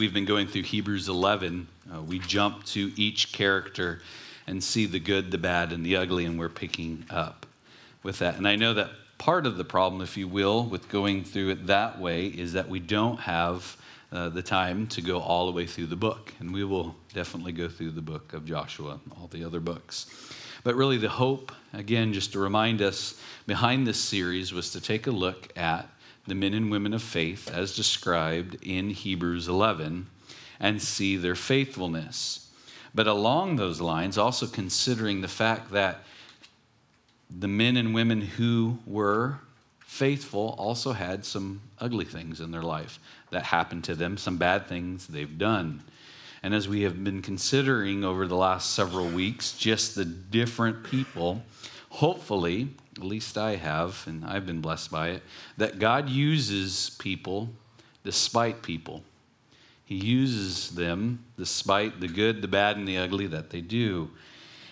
We've been going through Hebrews 11. Uh, we jump to each character and see the good, the bad, and the ugly, and we're picking up with that. And I know that part of the problem, if you will, with going through it that way is that we don't have uh, the time to go all the way through the book. And we will definitely go through the book of Joshua and all the other books. But really, the hope, again, just to remind us behind this series, was to take a look at the men and women of faith as described in Hebrews 11 and see their faithfulness. But along those lines, also considering the fact that the men and women who were faithful also had some ugly things in their life that happened to them, some bad things they've done. And as we have been considering over the last several weeks, just the different people, hopefully, at least I have, and I've been blessed by it, that God uses people despite people. He uses them despite the good, the bad, and the ugly that they do.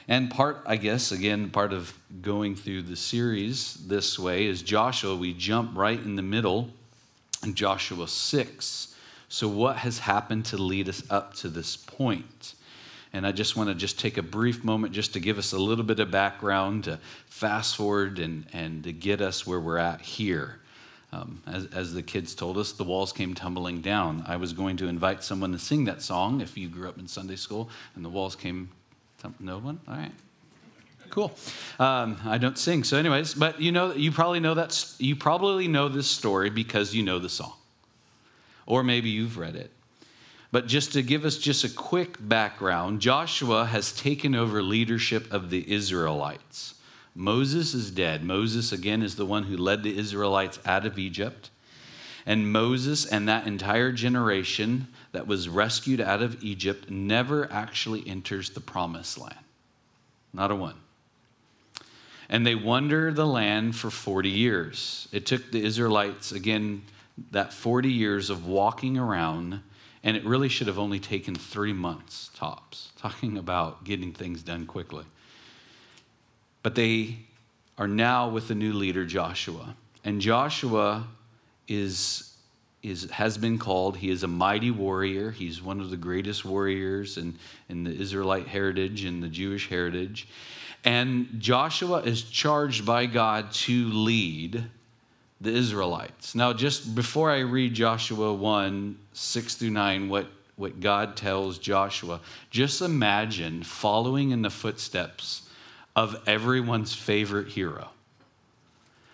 And part, I guess, again, part of going through the series this way is Joshua. We jump right in the middle in Joshua 6. So, what has happened to lead us up to this point? And I just want to just take a brief moment just to give us a little bit of background, to fast forward and, and to get us where we're at here. Um, as, as the kids told us, the walls came tumbling down. I was going to invite someone to sing that song if you grew up in Sunday school, and the walls came. Tum- no one? All right. Cool. Um, I don't sing, so anyways, but you know, you probably know that you probably know this story because you know the song, or maybe you've read it. But just to give us just a quick background, Joshua has taken over leadership of the Israelites. Moses is dead. Moses, again, is the one who led the Israelites out of Egypt. And Moses and that entire generation that was rescued out of Egypt never actually enters the promised land. Not a one. And they wander the land for 40 years. It took the Israelites, again, that 40 years of walking around and it really should have only taken three months tops, talking about getting things done quickly. But they are now with the new leader, Joshua. And Joshua is, is, has been called, he is a mighty warrior. He's one of the greatest warriors in, in the Israelite heritage and the Jewish heritage. And Joshua is charged by God to lead the Israelites. Now, just before I read Joshua 1 6 through 9, what, what God tells Joshua, just imagine following in the footsteps of everyone's favorite hero,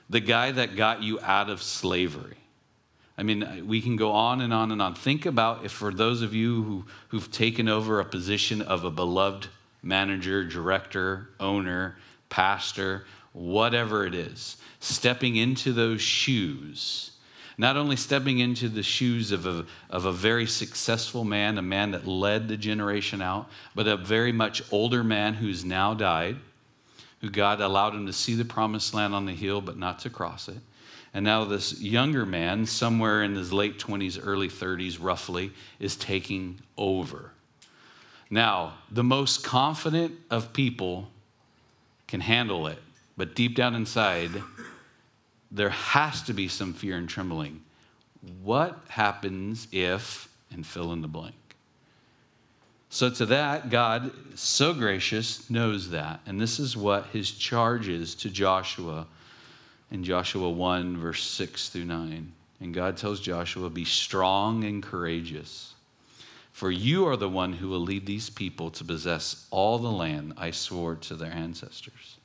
the guy that got you out of slavery. I mean, we can go on and on and on. Think about if for those of you who, who've taken over a position of a beloved manager, director, owner, pastor, whatever it is, stepping into those shoes, not only stepping into the shoes of a, of a very successful man, a man that led the generation out, but a very much older man who's now died, who God allowed him to see the promised land on the hill, but not to cross it. And now this younger man, somewhere in his late 20s, early 30s, roughly, is taking over. Now, the most confident of people can handle it but deep down inside, there has to be some fear and trembling. What happens if, and fill in the blank? So, to that, God, so gracious, knows that. And this is what his charge is to Joshua in Joshua 1, verse 6 through 9. And God tells Joshua, Be strong and courageous, for you are the one who will lead these people to possess all the land I swore to their ancestors.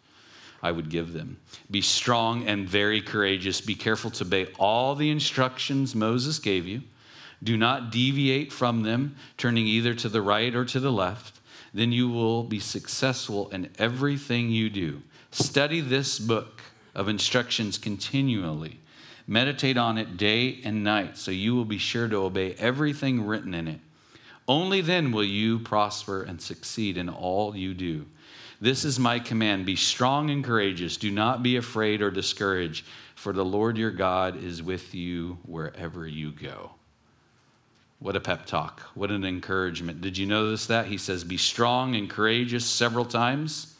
I would give them. Be strong and very courageous. Be careful to obey all the instructions Moses gave you. Do not deviate from them, turning either to the right or to the left. Then you will be successful in everything you do. Study this book of instructions continually. Meditate on it day and night, so you will be sure to obey everything written in it. Only then will you prosper and succeed in all you do. This is my command be strong and courageous. Do not be afraid or discouraged, for the Lord your God is with you wherever you go. What a pep talk. What an encouragement. Did you notice that? He says, Be strong and courageous several times.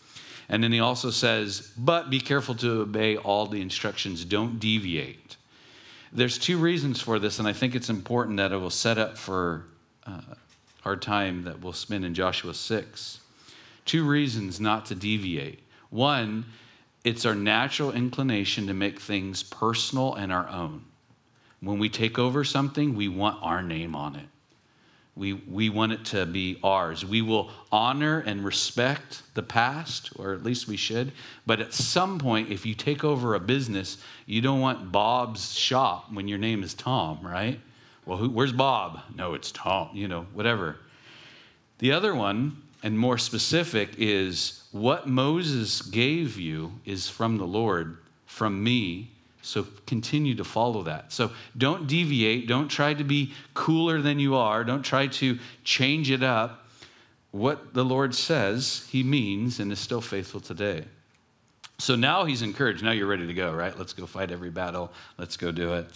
And then he also says, But be careful to obey all the instructions. Don't deviate. There's two reasons for this, and I think it's important that it will set up for uh, our time that we'll spend in Joshua 6. Two reasons not to deviate. One, it's our natural inclination to make things personal and our own. When we take over something, we want our name on it. We, we want it to be ours. We will honor and respect the past, or at least we should. But at some point, if you take over a business, you don't want Bob's shop when your name is Tom, right? Well, who, where's Bob? No, it's Tom, you know, whatever. The other one, and more specific, is what Moses gave you is from the Lord, from me, so continue to follow that. So don't deviate. Don't try to be cooler than you are. Don't try to change it up. What the Lord says, He means and is still faithful today. So now He's encouraged. Now you're ready to go, right? Let's go fight every battle. Let's go do it.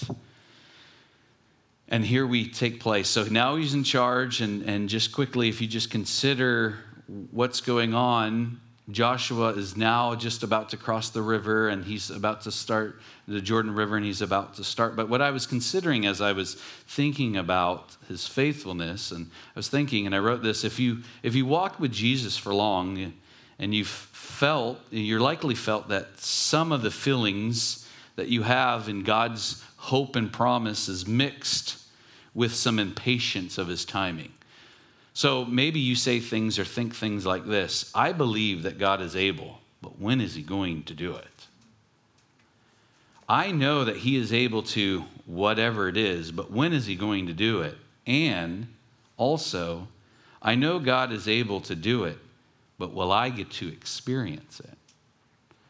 And here we take place. So now He's in charge. And, and just quickly, if you just consider what's going on Joshua is now just about to cross the river and he's about to start the Jordan River and he's about to start. But what I was considering as I was thinking about his faithfulness, and I was thinking, and I wrote this if you, if you walk with Jesus for long and you've felt, you're likely felt that some of the feelings that you have in God's hope and promise is mixed with some impatience of his timing. So maybe you say things or think things like this I believe that God is able, but when is He going to do it? I know that He is able to whatever it is, but when is He going to do it? And also, I know God is able to do it, but will I get to experience it?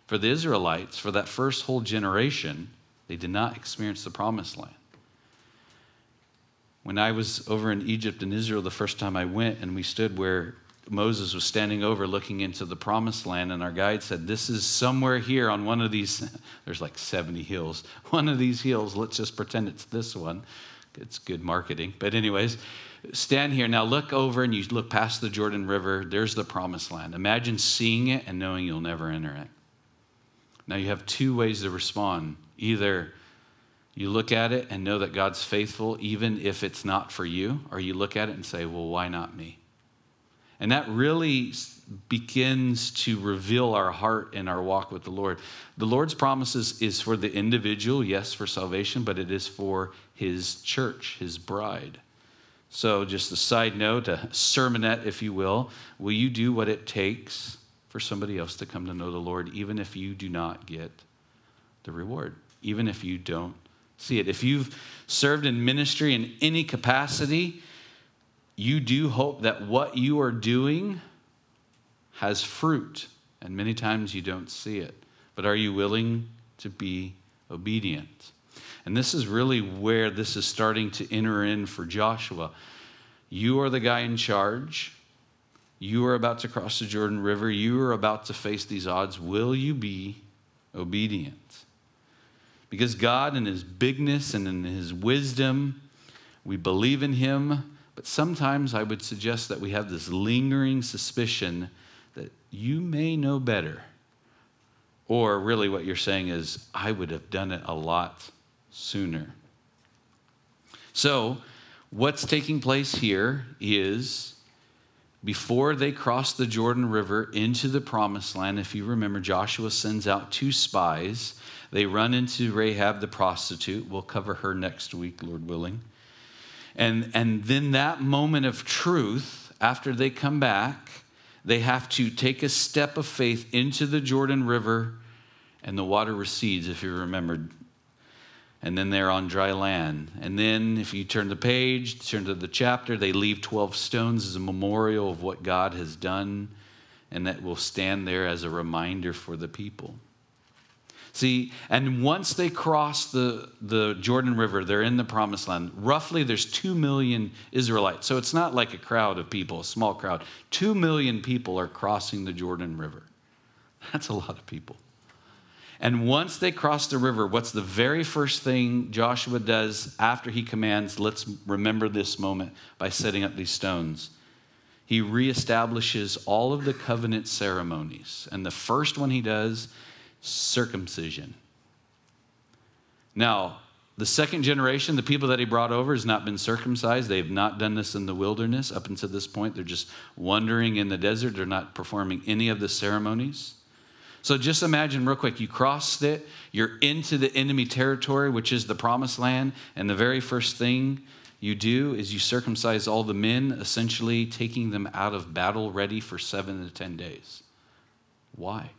For the Israelites, for that first whole generation, they did not experience the promised land. When I was over in Egypt and Israel the first time I went, and we stood where Moses was standing over looking into the promised land, and our guide said, This is somewhere here on one of these, there's like 70 hills. One of these hills, let's just pretend it's this one. It's good marketing. But, anyways, stand here. Now look over and you look past the Jordan River. There's the promised land. Imagine seeing it and knowing you'll never enter it. Now you have two ways to respond. Either you look at it and know that God's faithful, even if it's not for you, or you look at it and say, well, why not me? And that really begins to reveal our heart and our walk with the Lord. The Lord's promises is for the individual, yes, for salvation, but it is for his church, his bride. So, just a side note, a sermonette, if you will. Will you do what it takes for somebody else to come to know the Lord, even if you do not get the reward, even if you don't see it. If you've served in ministry in any capacity, you do hope that what you are doing has fruit. And many times you don't see it. But are you willing to be obedient? And this is really where this is starting to enter in for Joshua. You are the guy in charge. You are about to cross the Jordan River. You are about to face these odds. Will you be obedient? Because God, in His bigness and in His wisdom, we believe in Him, but sometimes I would suggest that we have this lingering suspicion that you may know better. Or really, what you're saying is, I would have done it a lot sooner. So, what's taking place here is before they cross the Jordan River into the promised land, if you remember, Joshua sends out two spies they run into Rahab the prostitute. We'll cover her next week, Lord willing. And, and then that moment of truth, after they come back, they have to take a step of faith into the Jordan River, and the water recedes, if you remembered. And then they're on dry land. And then, if you turn the page, turn to the chapter, they leave 12 stones as a memorial of what God has done, and that will stand there as a reminder for the people. See, and once they cross the, the Jordan River, they're in the promised land. Roughly, there's 2 million Israelites. So it's not like a crowd of people, a small crowd. 2 million people are crossing the Jordan River. That's a lot of people. And once they cross the river, what's the very first thing Joshua does after he commands, let's remember this moment by setting up these stones? He reestablishes all of the covenant ceremonies. And the first one he does circumcision. Now, the second generation, the people that he brought over, has not been circumcised. They have not done this in the wilderness up until this point. They're just wandering in the desert. They're not performing any of the ceremonies. So just imagine, real quick, you crossed it, you're into the enemy territory, which is the promised land, and the very first thing you do is you circumcise all the men, essentially taking them out of battle ready for seven to 10 days. Why?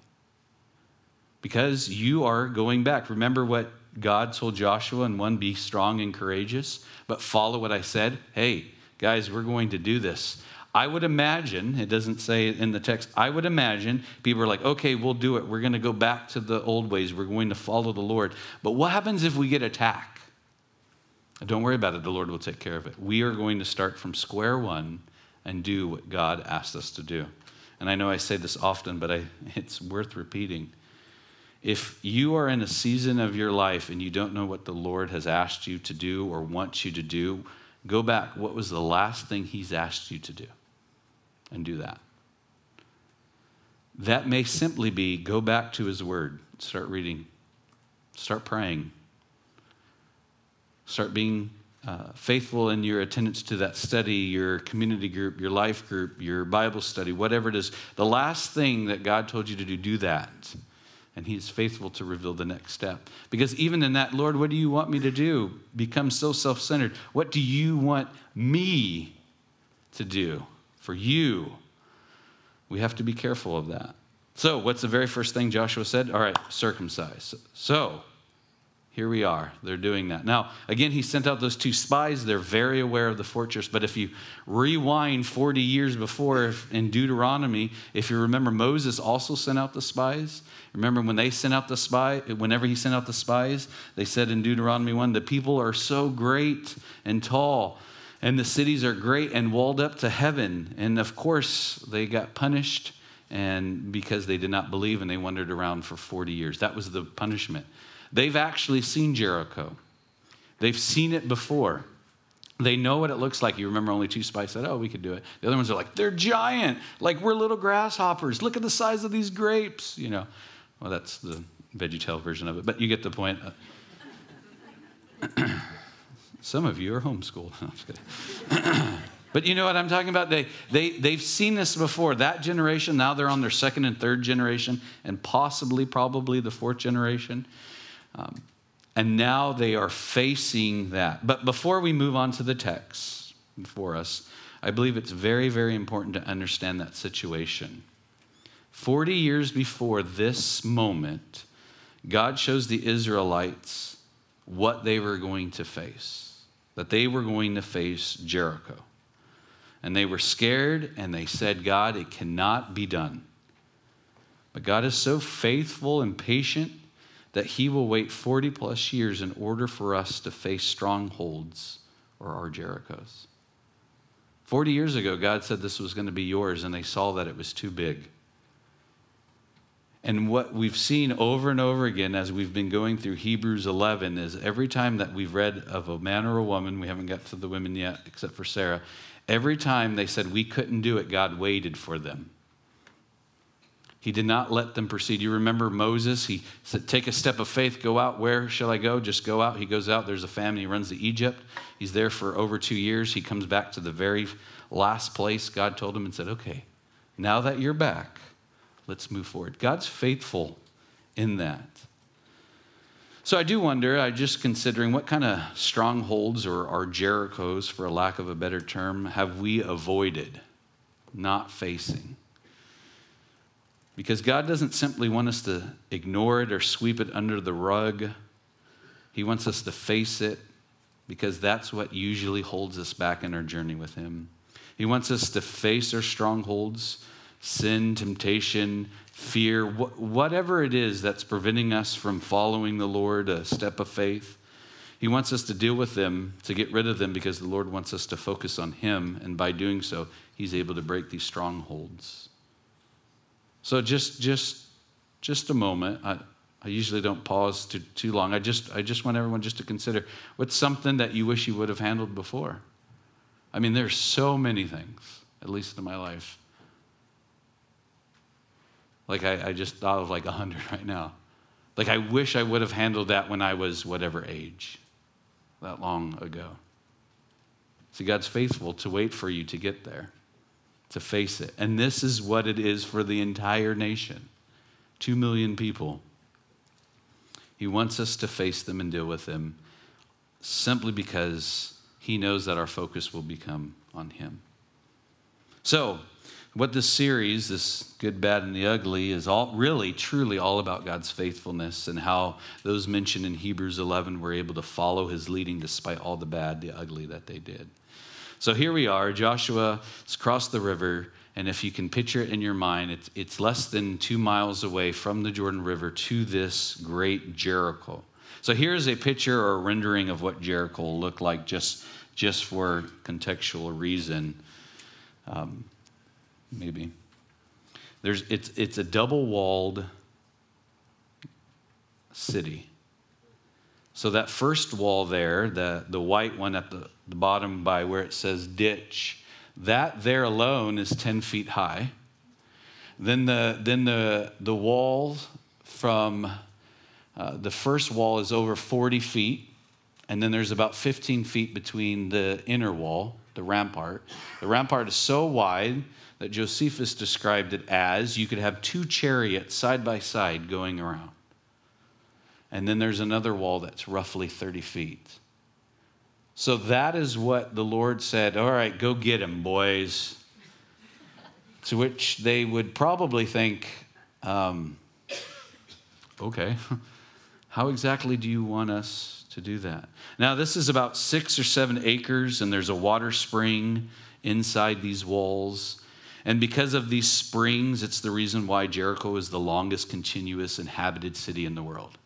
Because you are going back. Remember what God told Joshua in 1 be strong and courageous, but follow what I said? Hey, guys, we're going to do this. I would imagine, it doesn't say in the text, I would imagine people are like, okay, we'll do it. We're going to go back to the old ways. We're going to follow the Lord. But what happens if we get attacked? Don't worry about it. The Lord will take care of it. We are going to start from square one and do what God asked us to do. And I know I say this often, but I, it's worth repeating. If you are in a season of your life and you don't know what the Lord has asked you to do or wants you to do, go back. What was the last thing He's asked you to do? And do that. That may simply be go back to His Word, start reading, start praying, start being uh, faithful in your attendance to that study, your community group, your life group, your Bible study, whatever it is. The last thing that God told you to do, do that and he is faithful to reveal the next step. Because even in that, Lord, what do you want me to do? Become so self centered. What do you want me to do for you? We have to be careful of that. So, what's the very first thing Joshua said? All right, circumcise. So, here we are. They're doing that. Now, again, he sent out those two spies. They're very aware of the fortress. But if you rewind 40 years before in Deuteronomy, if you remember, Moses also sent out the spies. Remember when they sent out the spy, whenever he sent out the spies, they said in Deuteronomy 1 the people are so great and tall, and the cities are great and walled up to heaven. And of course, they got punished and because they did not believe and they wandered around for 40 years. That was the punishment. They've actually seen Jericho, they've seen it before. They know what it looks like. You remember only two spies said, Oh, we could do it. The other ones are like, They're giant. Like we're little grasshoppers. Look at the size of these grapes. You know, well, that's the VeggieTale version of it, but you get the point. Uh, Some of you are homeschooled. but you know what I'm talking about? They, they, they've seen this before. That generation, now they're on their second and third generation, and possibly, probably the fourth generation. Um, and now they are facing that. But before we move on to the text for us, I believe it's very, very important to understand that situation. 40 years before this moment, God shows the Israelites what they were going to face, that they were going to face Jericho. And they were scared and they said, God, it cannot be done. But God is so faithful and patient that he will wait 40 plus years in order for us to face strongholds or our Jerichos. 40 years ago, God said this was going to be yours, and they saw that it was too big. And what we've seen over and over again as we've been going through Hebrews 11 is every time that we've read of a man or a woman, we haven't got to the women yet, except for Sarah, every time they said we couldn't do it, God waited for them. He did not let them proceed. You remember Moses? He said, Take a step of faith, go out. Where shall I go? Just go out. He goes out. There's a famine. He runs to Egypt. He's there for over two years. He comes back to the very last place God told him and said, Okay, now that you're back, let's move forward. God's faithful in that. So I do wonder, I just considering what kind of strongholds or, or Jerichos, for a lack of a better term, have we avoided not facing? Because God doesn't simply want us to ignore it or sweep it under the rug. He wants us to face it because that's what usually holds us back in our journey with Him. He wants us to face our strongholds, sin, temptation, fear, wh- whatever it is that's preventing us from following the Lord, a step of faith. He wants us to deal with them, to get rid of them, because the Lord wants us to focus on Him. And by doing so, He's able to break these strongholds. So just just just a moment. I, I usually don't pause too, too long. I just I just want everyone just to consider what's something that you wish you would have handled before. I mean, there's so many things, at least in my life. Like I, I just thought of like a hundred right now. Like I wish I would have handled that when I was whatever age. that long ago. See, God's faithful to wait for you to get there, to face it. And this is what it is for the entire nation two million people. He wants us to face them and deal with them simply because He knows that our focus will become on Him. So, what this series, this good, bad, and the ugly, is all really, truly all about God's faithfulness and how those mentioned in Hebrews 11 were able to follow his leading despite all the bad, the ugly that they did. So here we are. Joshua has crossed the river, and if you can picture it in your mind, it's, it's less than two miles away from the Jordan River to this great Jericho. So here's a picture or a rendering of what Jericho looked like, just, just for contextual reason. Um, maybe. There's, it's, it's a double walled city. So that first wall there, the, the white one at the, the bottom by where it says ditch, that there alone is 10 feet high. Then the, then the, the wall from uh, the first wall is over 40 feet. And then there's about 15 feet between the inner wall, the rampart. The rampart is so wide that Josephus described it as you could have two chariots side by side going around. And then there's another wall that's roughly 30 feet. So that is what the Lord said, All right, go get him, boys. To which they would probably think, um, Okay, how exactly do you want us to do that? Now, this is about six or seven acres, and there's a water spring inside these walls. And because of these springs, it's the reason why Jericho is the longest continuous inhabited city in the world.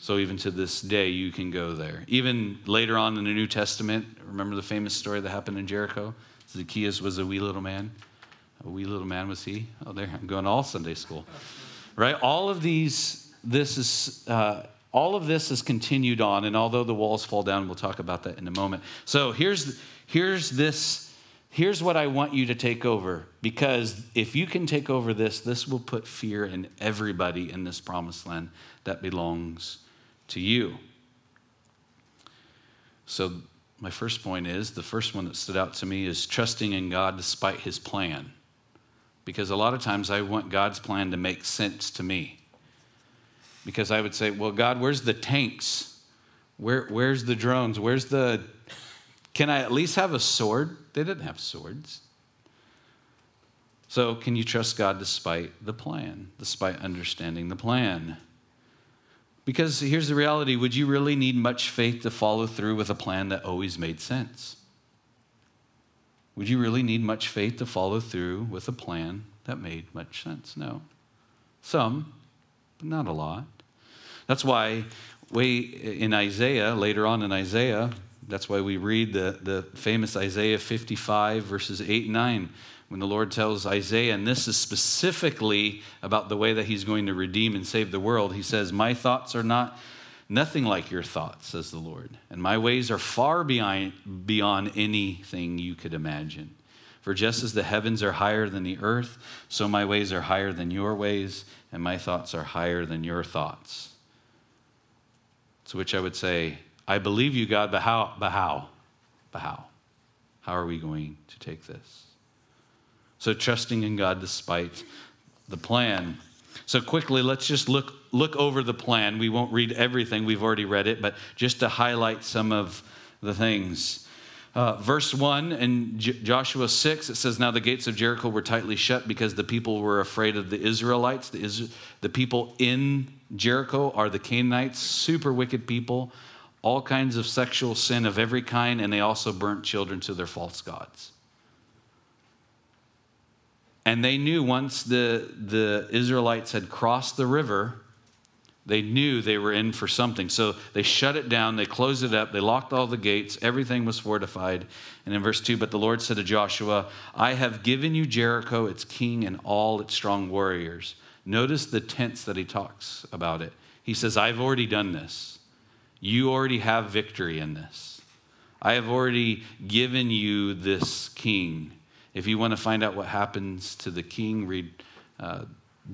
So even to this day, you can go there. Even later on in the New Testament, remember the famous story that happened in Jericho? Zacchaeus was a wee little man. A wee little man was he? Oh, there, I'm going to all Sunday school. Right? All of these, this is, uh, all of this is continued on, and although the walls fall down, we'll talk about that in a moment. So here's, here's this here's what I want you to take over. Because if you can take over this, this will put fear in everybody in this promised land that belongs to you. So, my first point is the first one that stood out to me is trusting in God despite his plan. Because a lot of times I want God's plan to make sense to me. Because I would say, well, God, where's the tanks? Where, where's the drones? Where's the can I at least have a sword? They didn't have swords. So, can you trust God despite the plan, despite understanding the plan? Because here's the reality would you really need much faith to follow through with a plan that always made sense? Would you really need much faith to follow through with a plan that made much sense? No. Some, but not a lot. That's why way in Isaiah, later on in Isaiah, that's why we read the, the famous Isaiah 55, verses 8 and 9, when the Lord tells Isaiah, and this is specifically about the way that he's going to redeem and save the world. He says, My thoughts are not nothing like your thoughts, says the Lord, and my ways are far beyond, beyond anything you could imagine. For just as the heavens are higher than the earth, so my ways are higher than your ways, and my thoughts are higher than your thoughts. To which I would say, I believe you, God, but how? But how? But how? How are we going to take this? So trusting in God despite the plan. So quickly, let's just look look over the plan. We won't read everything; we've already read it, but just to highlight some of the things. Uh, verse 1 in J- Joshua 6, it says, Now the gates of Jericho were tightly shut because the people were afraid of the Israelites. The, Is- the people in Jericho are the Canaanites, super wicked people all kinds of sexual sin of every kind, and they also burnt children to their false gods. And they knew once the, the Israelites had crossed the river, they knew they were in for something. So they shut it down, they closed it up, they locked all the gates, everything was fortified. And in verse 2, but the Lord said to Joshua, I have given you Jericho, its king, and all its strong warriors. Notice the tense that he talks about it. He says, I've already done this. You already have victory in this. I have already given you this king. If you want to find out what happens to the king, read uh,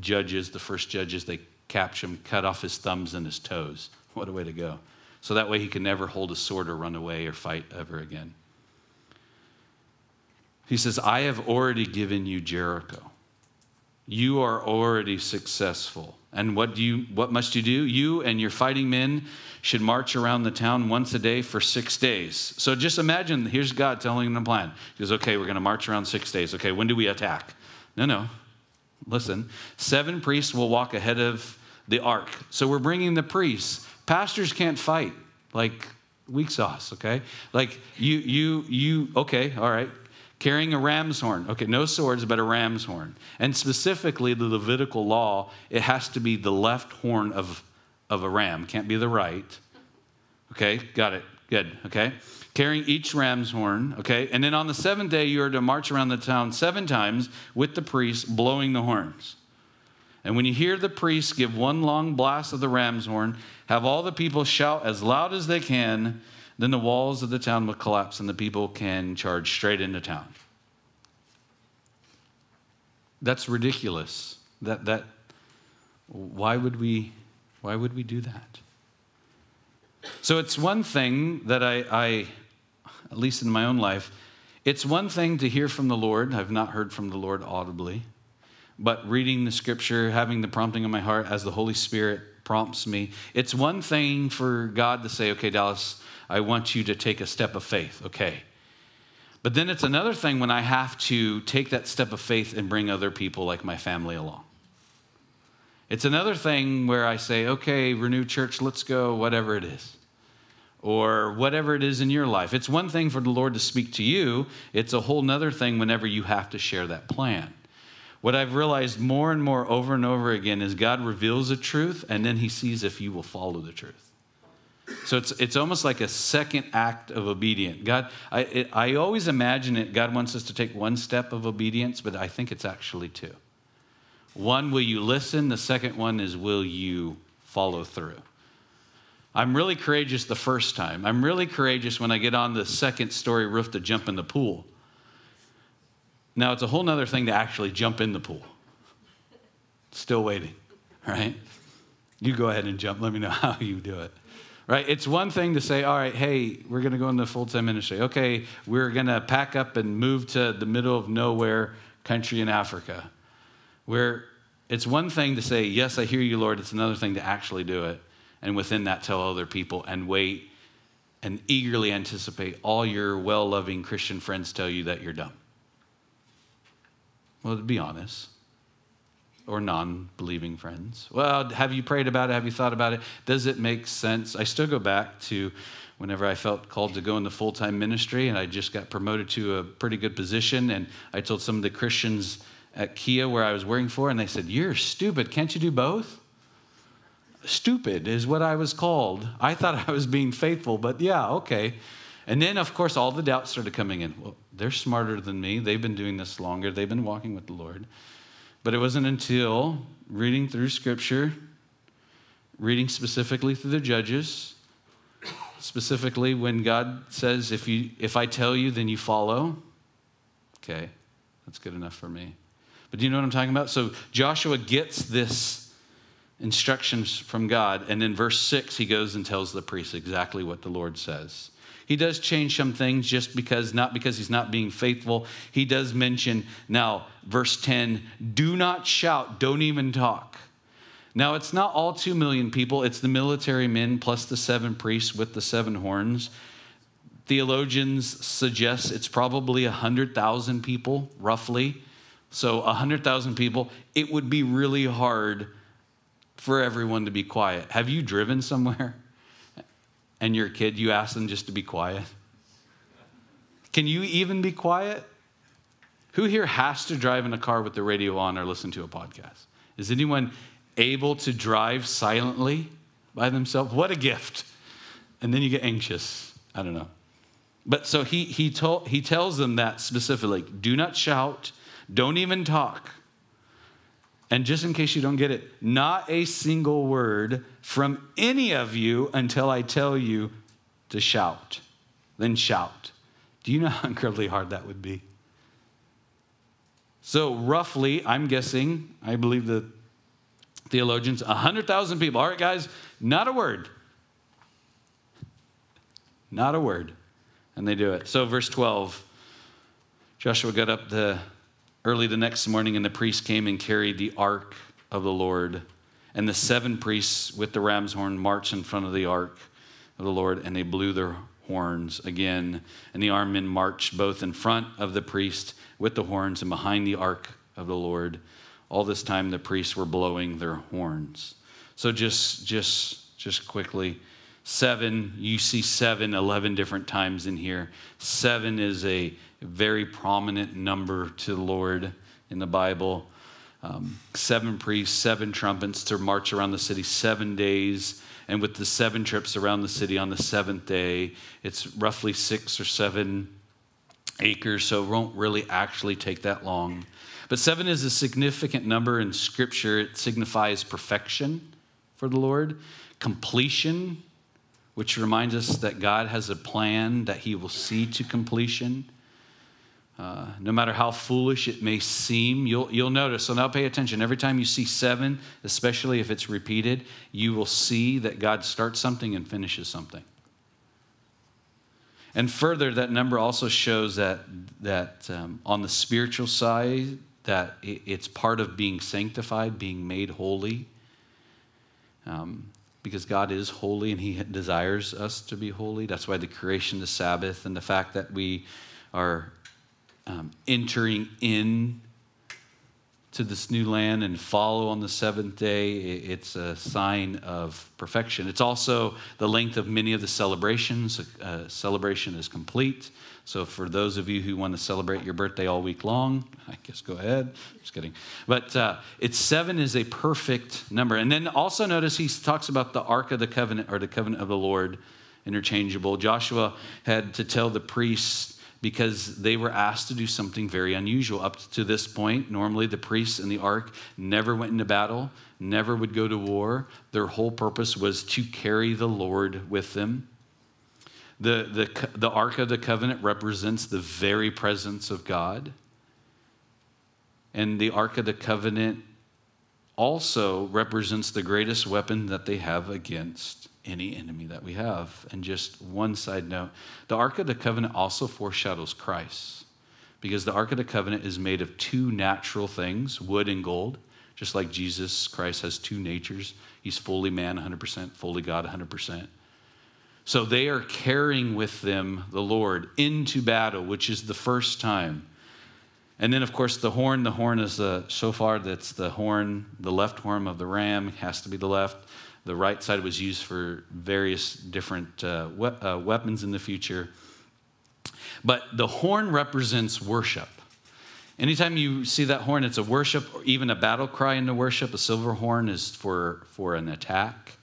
Judges, the first Judges. They capture him, cut off his thumbs and his toes. What a way to go. So that way he can never hold a sword or run away or fight ever again. He says, I have already given you Jericho. You are already successful. And what, do you, what must you do? You and your fighting men should march around the town once a day for six days. So just imagine here's God telling them the plan. He goes, Okay, we're going to march around six days. Okay, when do we attack? No, no. Listen, seven priests will walk ahead of the ark. So we're bringing the priests. Pastors can't fight like weak sauce, okay? Like you, you, you, okay, all right carrying a ram's horn. Okay, no swords, but a ram's horn. And specifically, the Levitical law, it has to be the left horn of, of a ram, can't be the right. Okay, got it. Good. Okay. Carrying each ram's horn. Okay. And then on the seventh day, you are to march around the town seven times with the priests blowing the horns. And when you hear the priests give one long blast of the ram's horn, have all the people shout as loud as they can then the walls of the town will collapse and the people can charge straight into town. That's ridiculous. That, that, why would we, why would we do that? So it's one thing that I, I, at least in my own life, it's one thing to hear from the Lord. I've not heard from the Lord audibly, but reading the scripture, having the prompting of my heart as the Holy Spirit prompts me. It's one thing for God to say, okay, Dallas, I want you to take a step of faith. Okay. But then it's another thing when I have to take that step of faith and bring other people like my family along. It's another thing where I say, okay, Renew Church, let's go, whatever it is. Or whatever it is in your life. It's one thing for the Lord to speak to you, it's a whole nother thing whenever you have to share that plan. What I've realized more and more over and over again is God reveals a truth and then he sees if you will follow the truth. So it's, it's almost like a second act of obedience. God, I, it, I always imagine it, God wants us to take one step of obedience, but I think it's actually two. One, will you listen? The second one is, will you follow through? I'm really courageous the first time. I'm really courageous when I get on the second story roof to jump in the pool. Now, it's a whole other thing to actually jump in the pool. Still waiting, right? You go ahead and jump. Let me know how you do it right? It's one thing to say, all right, hey, we're going to go into full time ministry. Okay, we're going to pack up and move to the middle of nowhere country in Africa. Where it's one thing to say, yes, I hear you, Lord. It's another thing to actually do it. And within that, tell other people and wait and eagerly anticipate all your well loving Christian friends tell you that you're dumb. Well, to be honest, or non believing friends. Well, have you prayed about it? Have you thought about it? Does it make sense? I still go back to whenever I felt called to go into full time ministry and I just got promoted to a pretty good position. And I told some of the Christians at Kia where I was working for, and they said, You're stupid. Can't you do both? Stupid is what I was called. I thought I was being faithful, but yeah, okay. And then, of course, all the doubts started coming in. Well, they're smarter than me. They've been doing this longer. They've been walking with the Lord. But it wasn't until reading through Scripture, reading specifically through the Judges, specifically when God says, if, you, if I tell you, then you follow. Okay, that's good enough for me. But do you know what I'm talking about? So Joshua gets this instructions from God, and in verse 6, he goes and tells the priests exactly what the Lord says. He does change some things just because, not because he's not being faithful. He does mention, now, verse 10, do not shout, don't even talk. Now, it's not all two million people, it's the military men plus the seven priests with the seven horns. Theologians suggest it's probably 100,000 people, roughly. So, 100,000 people. It would be really hard for everyone to be quiet. Have you driven somewhere? and your kid, you ask them just to be quiet? Can you even be quiet? Who here has to drive in a car with the radio on or listen to a podcast? Is anyone able to drive silently by themselves? What a gift. And then you get anxious. I don't know. But so he, he, told, he tells them that specifically do not shout, don't even talk. And just in case you don't get it, not a single word from any of you until I tell you to shout. Then shout. Do you know how incredibly hard that would be? So, roughly, I'm guessing, I believe the theologians, 100,000 people. All right, guys, not a word. not a word. And they do it. So, verse 12 Joshua got up the, early the next morning, and the priest came and carried the ark of the Lord. And the seven priests with the ram's horn marched in front of the ark of the Lord, and they blew their horns again. And the armed men marched both in front of the priest with the horns and behind the ark of the Lord. All this time the priests were blowing their horns. So just just just quickly, seven, you see seven, 11 different times in here. Seven is a very prominent number to the Lord in the Bible. Um, seven priests, seven trumpets to march around the city seven days. And with the seven trips around the city on the seventh day, it's roughly six or seven acres, so it won't really actually take that long. But seven is a significant number in Scripture. It signifies perfection for the Lord, completion, which reminds us that God has a plan that He will see to completion. Uh, no matter how foolish it may seem, you'll, you'll notice, so now pay attention. Every time you see seven, especially if it's repeated, you will see that God starts something and finishes something. And further, that number also shows that, that um, on the spiritual side, that it's part of being sanctified, being made holy. Um, because God is holy and He desires us to be holy. That's why the creation, the Sabbath, and the fact that we are um, entering in to this new land and follow on the seventh day, it's a sign of perfection. It's also the length of many of the celebrations. A celebration is complete. So, for those of you who want to celebrate your birthday all week long, I guess go ahead. Just kidding. But uh, it's seven is a perfect number. And then also notice he talks about the Ark of the Covenant or the Covenant of the Lord, interchangeable. Joshua had to tell the priests because they were asked to do something very unusual. Up to this point, normally the priests in the ark never went into battle, never would go to war. Their whole purpose was to carry the Lord with them. The, the, the Ark of the Covenant represents the very presence of God. And the Ark of the Covenant also represents the greatest weapon that they have against any enemy that we have. And just one side note the Ark of the Covenant also foreshadows Christ because the Ark of the Covenant is made of two natural things wood and gold, just like Jesus Christ has two natures. He's fully man 100%, fully God 100%. So they are carrying with them the Lord into battle, which is the first time. And then, of course, the horn. The horn is the shofar. That's the horn, the left horn of the ram has to be the left. The right side was used for various different uh, we- uh, weapons in the future. But the horn represents worship. Anytime you see that horn, it's a worship or even a battle cry in the worship. A silver horn is for, for an attack.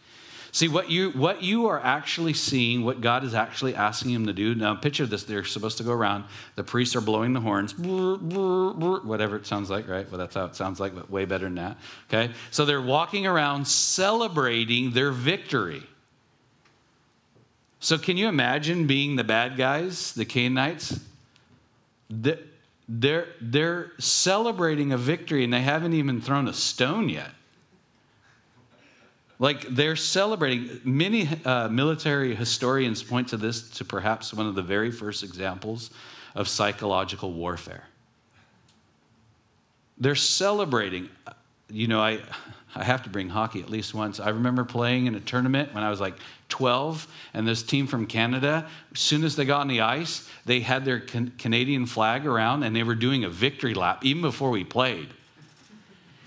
See, what you, what you are actually seeing, what God is actually asking him to do. Now, picture this. They're supposed to go around. The priests are blowing the horns, whatever it sounds like, right? Well, that's how it sounds like, but way better than that. Okay? So they're walking around celebrating their victory. So, can you imagine being the bad guys, the Canaanites? They're, they're celebrating a victory and they haven't even thrown a stone yet. Like they're celebrating. Many uh, military historians point to this to perhaps one of the very first examples of psychological warfare. They're celebrating. You know, I, I have to bring hockey at least once. I remember playing in a tournament when I was like 12, and this team from Canada, as soon as they got on the ice, they had their can- Canadian flag around and they were doing a victory lap even before we played.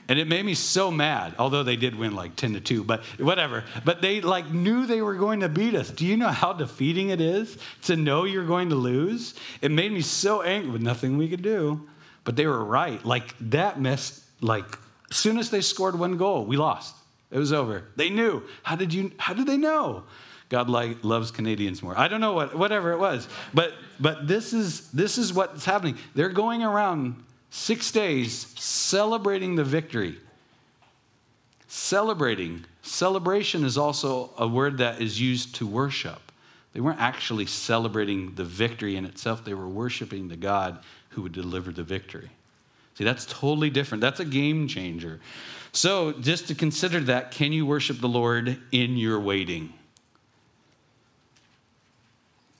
And it made me so mad, although they did win like 10 to 2, but whatever. But they like knew they were going to beat us. Do you know how defeating it is to know you're going to lose? It made me so angry with nothing we could do. But they were right. Like that messed like as soon as they scored one goal, we lost. It was over. They knew. How did you how did they know? God like, loves Canadians more. I don't know what whatever it was. But but this is this is what's happening. They're going around Six days celebrating the victory. Celebrating. Celebration is also a word that is used to worship. They weren't actually celebrating the victory in itself, they were worshiping the God who would deliver the victory. See, that's totally different. That's a game changer. So, just to consider that, can you worship the Lord in your waiting?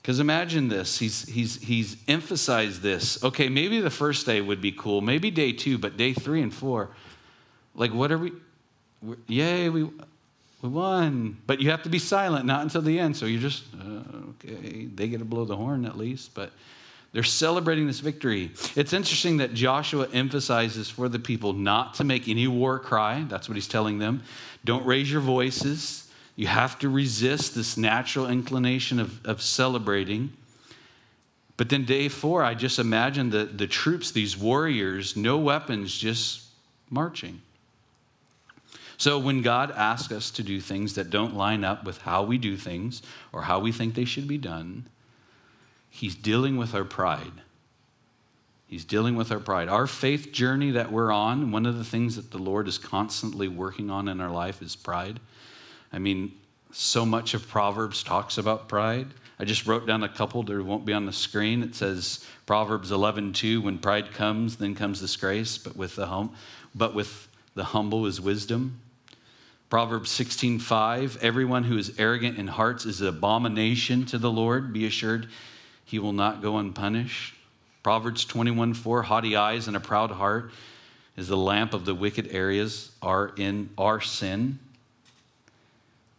Because imagine this. He's, he's, he's emphasized this. Okay, maybe the first day would be cool. Maybe day two, but day three and four, like, what are we? Yay, we, we won. But you have to be silent, not until the end. So you're just, uh, okay, they get to blow the horn at least. But they're celebrating this victory. It's interesting that Joshua emphasizes for the people not to make any war cry. That's what he's telling them. Don't raise your voices. You have to resist this natural inclination of, of celebrating. But then, day four, I just imagine the, the troops, these warriors, no weapons, just marching. So, when God asks us to do things that don't line up with how we do things or how we think they should be done, He's dealing with our pride. He's dealing with our pride. Our faith journey that we're on, one of the things that the Lord is constantly working on in our life is pride. I mean, so much of Proverbs talks about pride. I just wrote down a couple that won't be on the screen. It says Proverbs 11:2, when pride comes, then comes disgrace, but with the hum- but with the humble is wisdom. Proverbs 16:5, everyone who is arrogant in hearts is an abomination to the Lord. Be assured he will not go unpunished. Proverbs 21 4, haughty eyes and a proud heart is the lamp of the wicked areas are in our sin.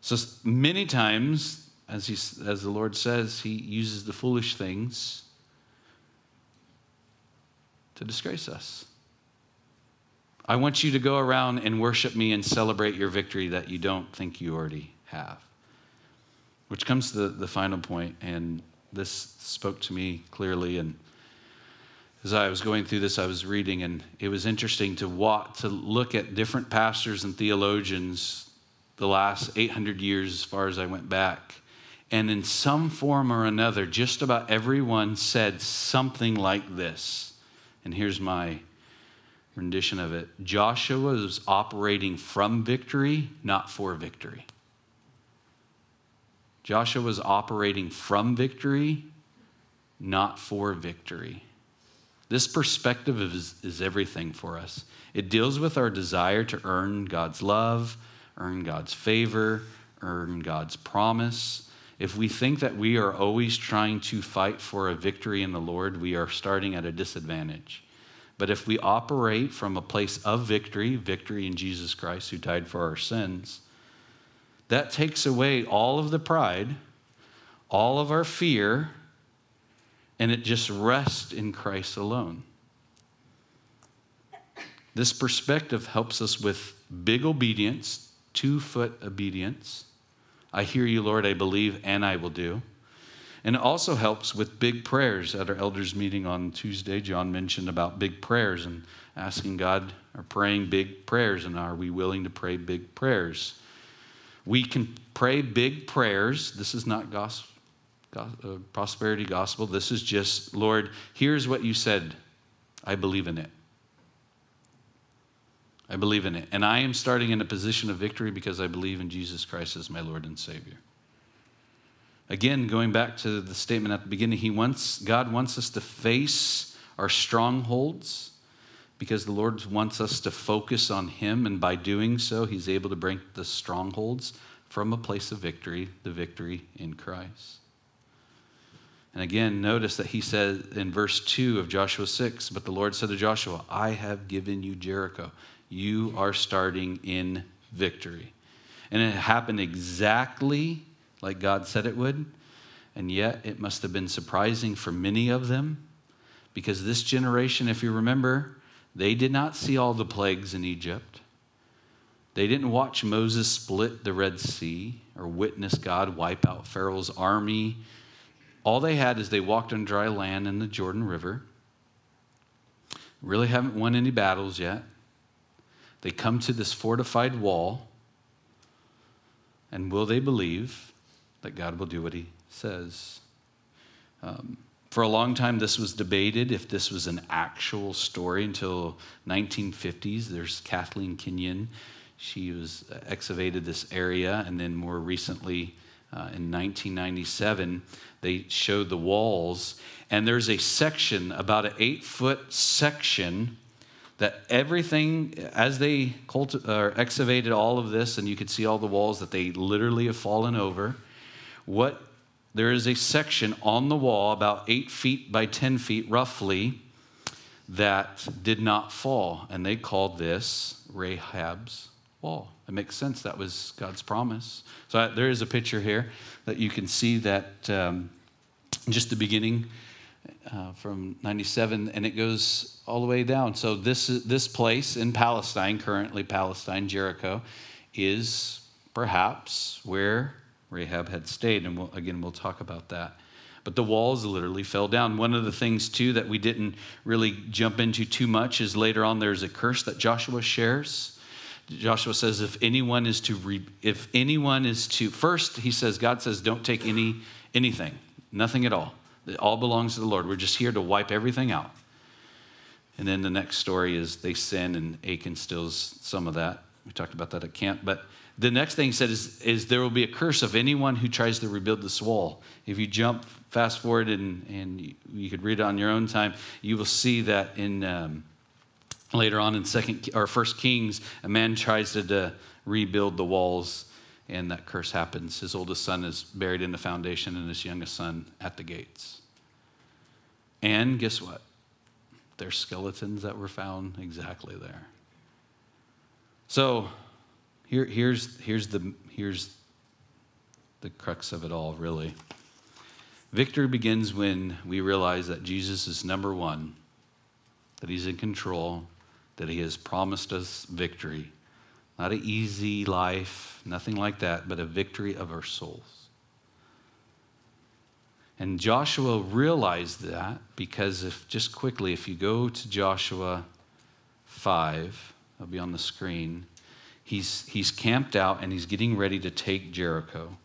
So many times, as, he, as the Lord says, he uses the foolish things to disgrace us. I want you to go around and worship me and celebrate your victory that you don't think you already have. Which comes to the, the final point, and this spoke to me clearly. And as I was going through this, I was reading, and it was interesting to walk, to look at different pastors and theologians the last 800 years, as far as I went back. And in some form or another, just about everyone said something like this. And here's my rendition of it Joshua was operating from victory, not for victory. Joshua was operating from victory, not for victory. This perspective is, is everything for us. It deals with our desire to earn God's love, earn God's favor, earn God's promise. If we think that we are always trying to fight for a victory in the Lord, we are starting at a disadvantage. But if we operate from a place of victory, victory in Jesus Christ who died for our sins, that takes away all of the pride, all of our fear, and it just rests in Christ alone. This perspective helps us with big obedience, two foot obedience. I hear you, Lord, I believe, and I will do. And it also helps with big prayers. At our elders' meeting on Tuesday, John mentioned about big prayers and asking God or praying big prayers. And are we willing to pray big prayers? We can pray big prayers. This is not gospel, uh, prosperity gospel. This is just, Lord, here's what you said. I believe in it. I believe in it. And I am starting in a position of victory because I believe in Jesus Christ as my Lord and Savior. Again, going back to the statement at the beginning, he wants, God wants us to face our strongholds because the Lord wants us to focus on Him, and by doing so, He's able to bring the strongholds from a place of victory, the victory in Christ. And again, notice that he said in verse 2 of Joshua 6, but the Lord said to Joshua, I have given you Jericho. You are starting in victory. And it happened exactly like God said it would. And yet, it must have been surprising for many of them because this generation, if you remember, they did not see all the plagues in Egypt. They didn't watch Moses split the Red Sea or witness God wipe out Pharaoh's army. All they had is they walked on dry land in the Jordan River. Really haven't won any battles yet. They come to this fortified wall. And will they believe that God will do what he says? Um, for a long time, this was debated if this was an actual story until 1950s. There's Kathleen Kenyon. She was uh, excavated this area, and then more recently, uh, in 1997, they showed the walls. And there's a section, about an eight foot section, that everything, as they culti- or excavated all of this, and you could see all the walls that they literally have fallen over, what there is a section on the wall, about eight feet by 10 feet roughly, that did not fall. And they called this Rahab's wall. It makes sense. That was God's promise. So I, there is a picture here that you can see that um, just the beginning uh, from 97, and it goes all the way down. So this, this place in Palestine, currently Palestine, Jericho, is perhaps where Rahab had stayed. And we'll, again, we'll talk about that. But the walls literally fell down. One of the things, too, that we didn't really jump into too much is later on there's a curse that Joshua shares. Joshua says, if anyone is to, re- if anyone is to, first he says, God says, don't take any, anything, nothing at all. It all belongs to the Lord. We're just here to wipe everything out. And then the next story is they sin and Achan steals some of that. We talked about that at camp. But the next thing he said is, is there will be a curse of anyone who tries to rebuild this wall. If you jump fast forward and, and you could read it on your own time, you will see that in um, later on in second or first Kings, a man tries to, to rebuild the walls, and that curse happens. His oldest son is buried in the foundation, and his youngest son at the gates. And guess what? There's skeletons that were found exactly there. So here, here's, here's, the, here's the crux of it all, really. Victory begins when we realize that Jesus is number one, that he's in control, that he has promised us victory. Not an easy life, nothing like that, but a victory of our souls. And Joshua realized that because if just quickly, if you go to Joshua 5, it'll be on the screen he's, he's camped out and he's getting ready to take Jericho.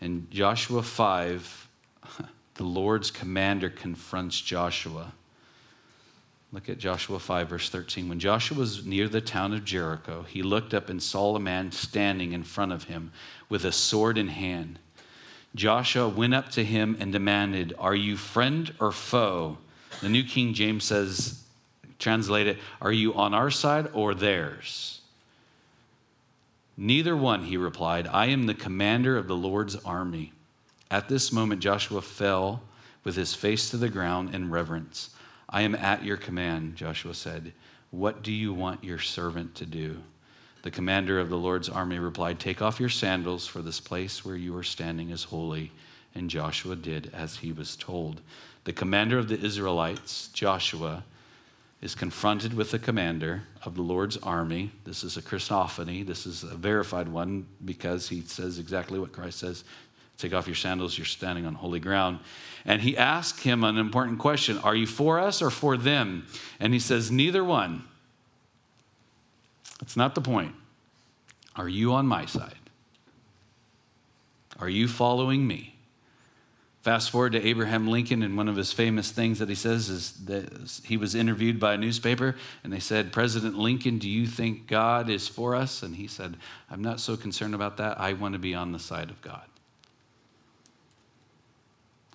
In Joshua 5, the Lord's commander confronts Joshua. Look at Joshua 5, verse 13. When Joshua was near the town of Jericho, he looked up and saw a man standing in front of him with a sword in hand. Joshua went up to him and demanded, Are you friend or foe? The New King James says, translate it, Are you on our side or theirs? Neither one, he replied. I am the commander of the Lord's army. At this moment, Joshua fell with his face to the ground in reverence. I am at your command, Joshua said. What do you want your servant to do? The commander of the Lord's army replied, Take off your sandals, for this place where you are standing is holy. And Joshua did as he was told. The commander of the Israelites, Joshua, is confronted with the commander of the Lord's army. This is a Christophany. This is a verified one because he says exactly what Christ says Take off your sandals, you're standing on holy ground. And he asks him an important question Are you for us or for them? And he says, Neither one. That's not the point. Are you on my side? Are you following me? Fast forward to Abraham Lincoln, and one of his famous things that he says is that he was interviewed by a newspaper, and they said, President Lincoln, do you think God is for us? And he said, I'm not so concerned about that. I want to be on the side of God.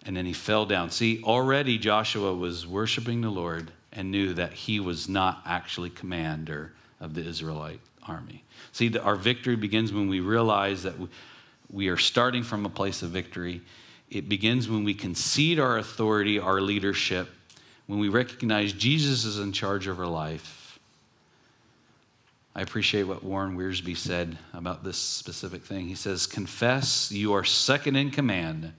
And then he fell down. See, already Joshua was worshiping the Lord and knew that he was not actually commander of the Israelite army. See, our victory begins when we realize that we are starting from a place of victory it begins when we concede our authority, our leadership, when we recognize Jesus is in charge of our life. I appreciate what Warren Wiersbe said about this specific thing. He says, Confess you are second in command.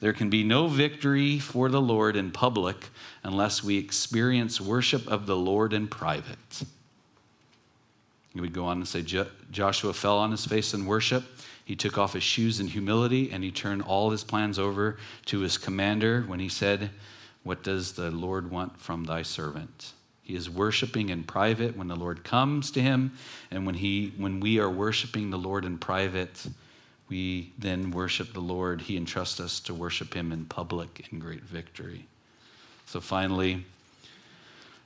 There can be no victory for the Lord in public unless we experience worship of the Lord in private. He would go on and say, Joshua fell on his face in worship. He took off his shoes in humility and he turned all his plans over to his commander when he said, What does the Lord want from thy servant? He is worshiping in private when the Lord comes to him, and when, he, when we are worshiping the Lord in private, we then worship the Lord. He entrusts us to worship him in public in great victory. So finally,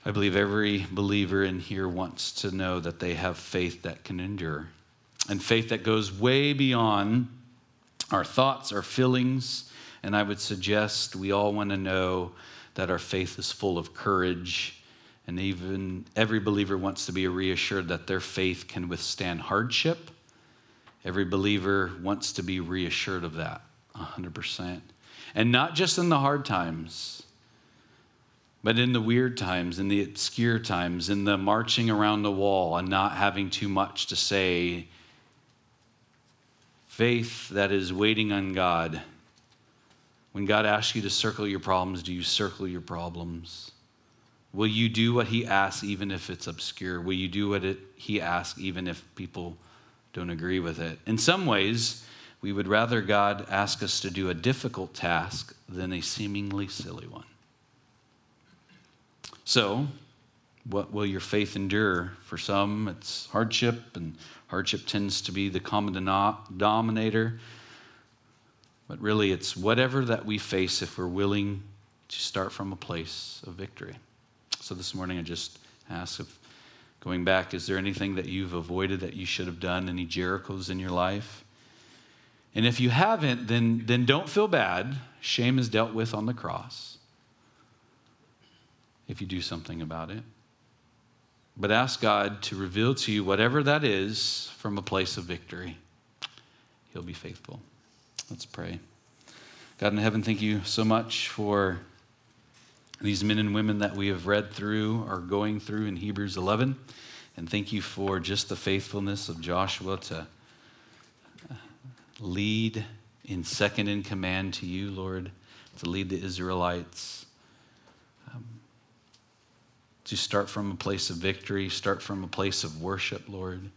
I believe every believer in here wants to know that they have faith that can endure and faith that goes way beyond our thoughts, our feelings. And I would suggest we all want to know that our faith is full of courage. And even every believer wants to be reassured that their faith can withstand hardship. Every believer wants to be reassured of that 100%. And not just in the hard times, but in the weird times, in the obscure times, in the marching around the wall and not having too much to say. Faith that is waiting on God. When God asks you to circle your problems, do you circle your problems? Will you do what He asks even if it's obscure? Will you do what it, He asks even if people don't agree with it? In some ways, we would rather God ask us to do a difficult task than a seemingly silly one. So, what will your faith endure? For some, it's hardship, and hardship tends to be the common denominator. But really, it's whatever that we face if we're willing to start from a place of victory. So this morning, I just ask if, going back, is there anything that you've avoided that you should have done? Any Jerichos in your life? And if you haven't, then, then don't feel bad. Shame is dealt with on the cross if you do something about it. But ask God to reveal to you whatever that is from a place of victory. He'll be faithful. Let's pray. God in heaven, thank you so much for these men and women that we have read through or going through in Hebrews 11. And thank you for just the faithfulness of Joshua to uh, lead in second in command to you, Lord, to lead the Israelites to start from a place of victory, start from a place of worship, Lord.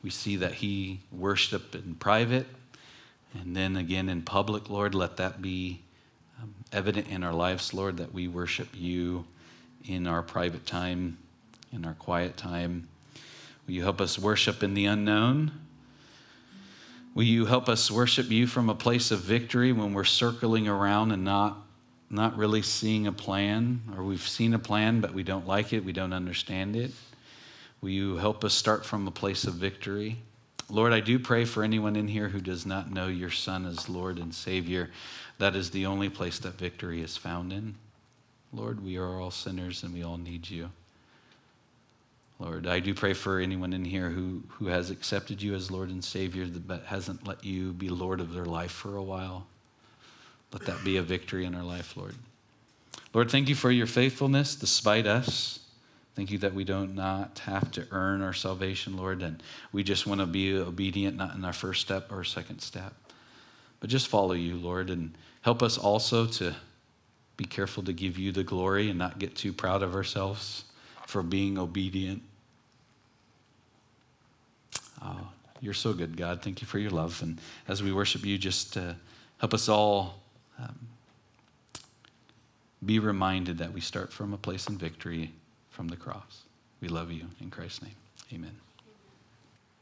We see that he worshiped in private and then again in public, Lord. Let that be um, evident in our lives, Lord, that we worship you in our private time, in our quiet time. Will you help us worship in the unknown? Will you help us worship you from a place of victory when we're circling around and not not really seeing a plan, or we've seen a plan, but we don't like it, we don't understand it. Will you help us start from a place of victory? Lord, I do pray for anyone in here who does not know your Son as Lord and Savior. That is the only place that victory is found in. Lord, we are all sinners and we all need you. Lord, I do pray for anyone in here who, who has accepted you as Lord and Savior but hasn't let you be Lord of their life for a while. Let that be a victory in our life, Lord. Lord, thank you for your faithfulness despite us. Thank you that we do not have to earn our salvation, Lord, and we just want to be obedient, not in our first step or second step, but just follow you, Lord, and help us also to be careful to give you the glory and not get too proud of ourselves for being obedient. Oh, you're so good, God. Thank you for your love. And as we worship you, just uh, help us all um, be reminded that we start from a place in victory from the cross. We love you in Christ's name. Amen.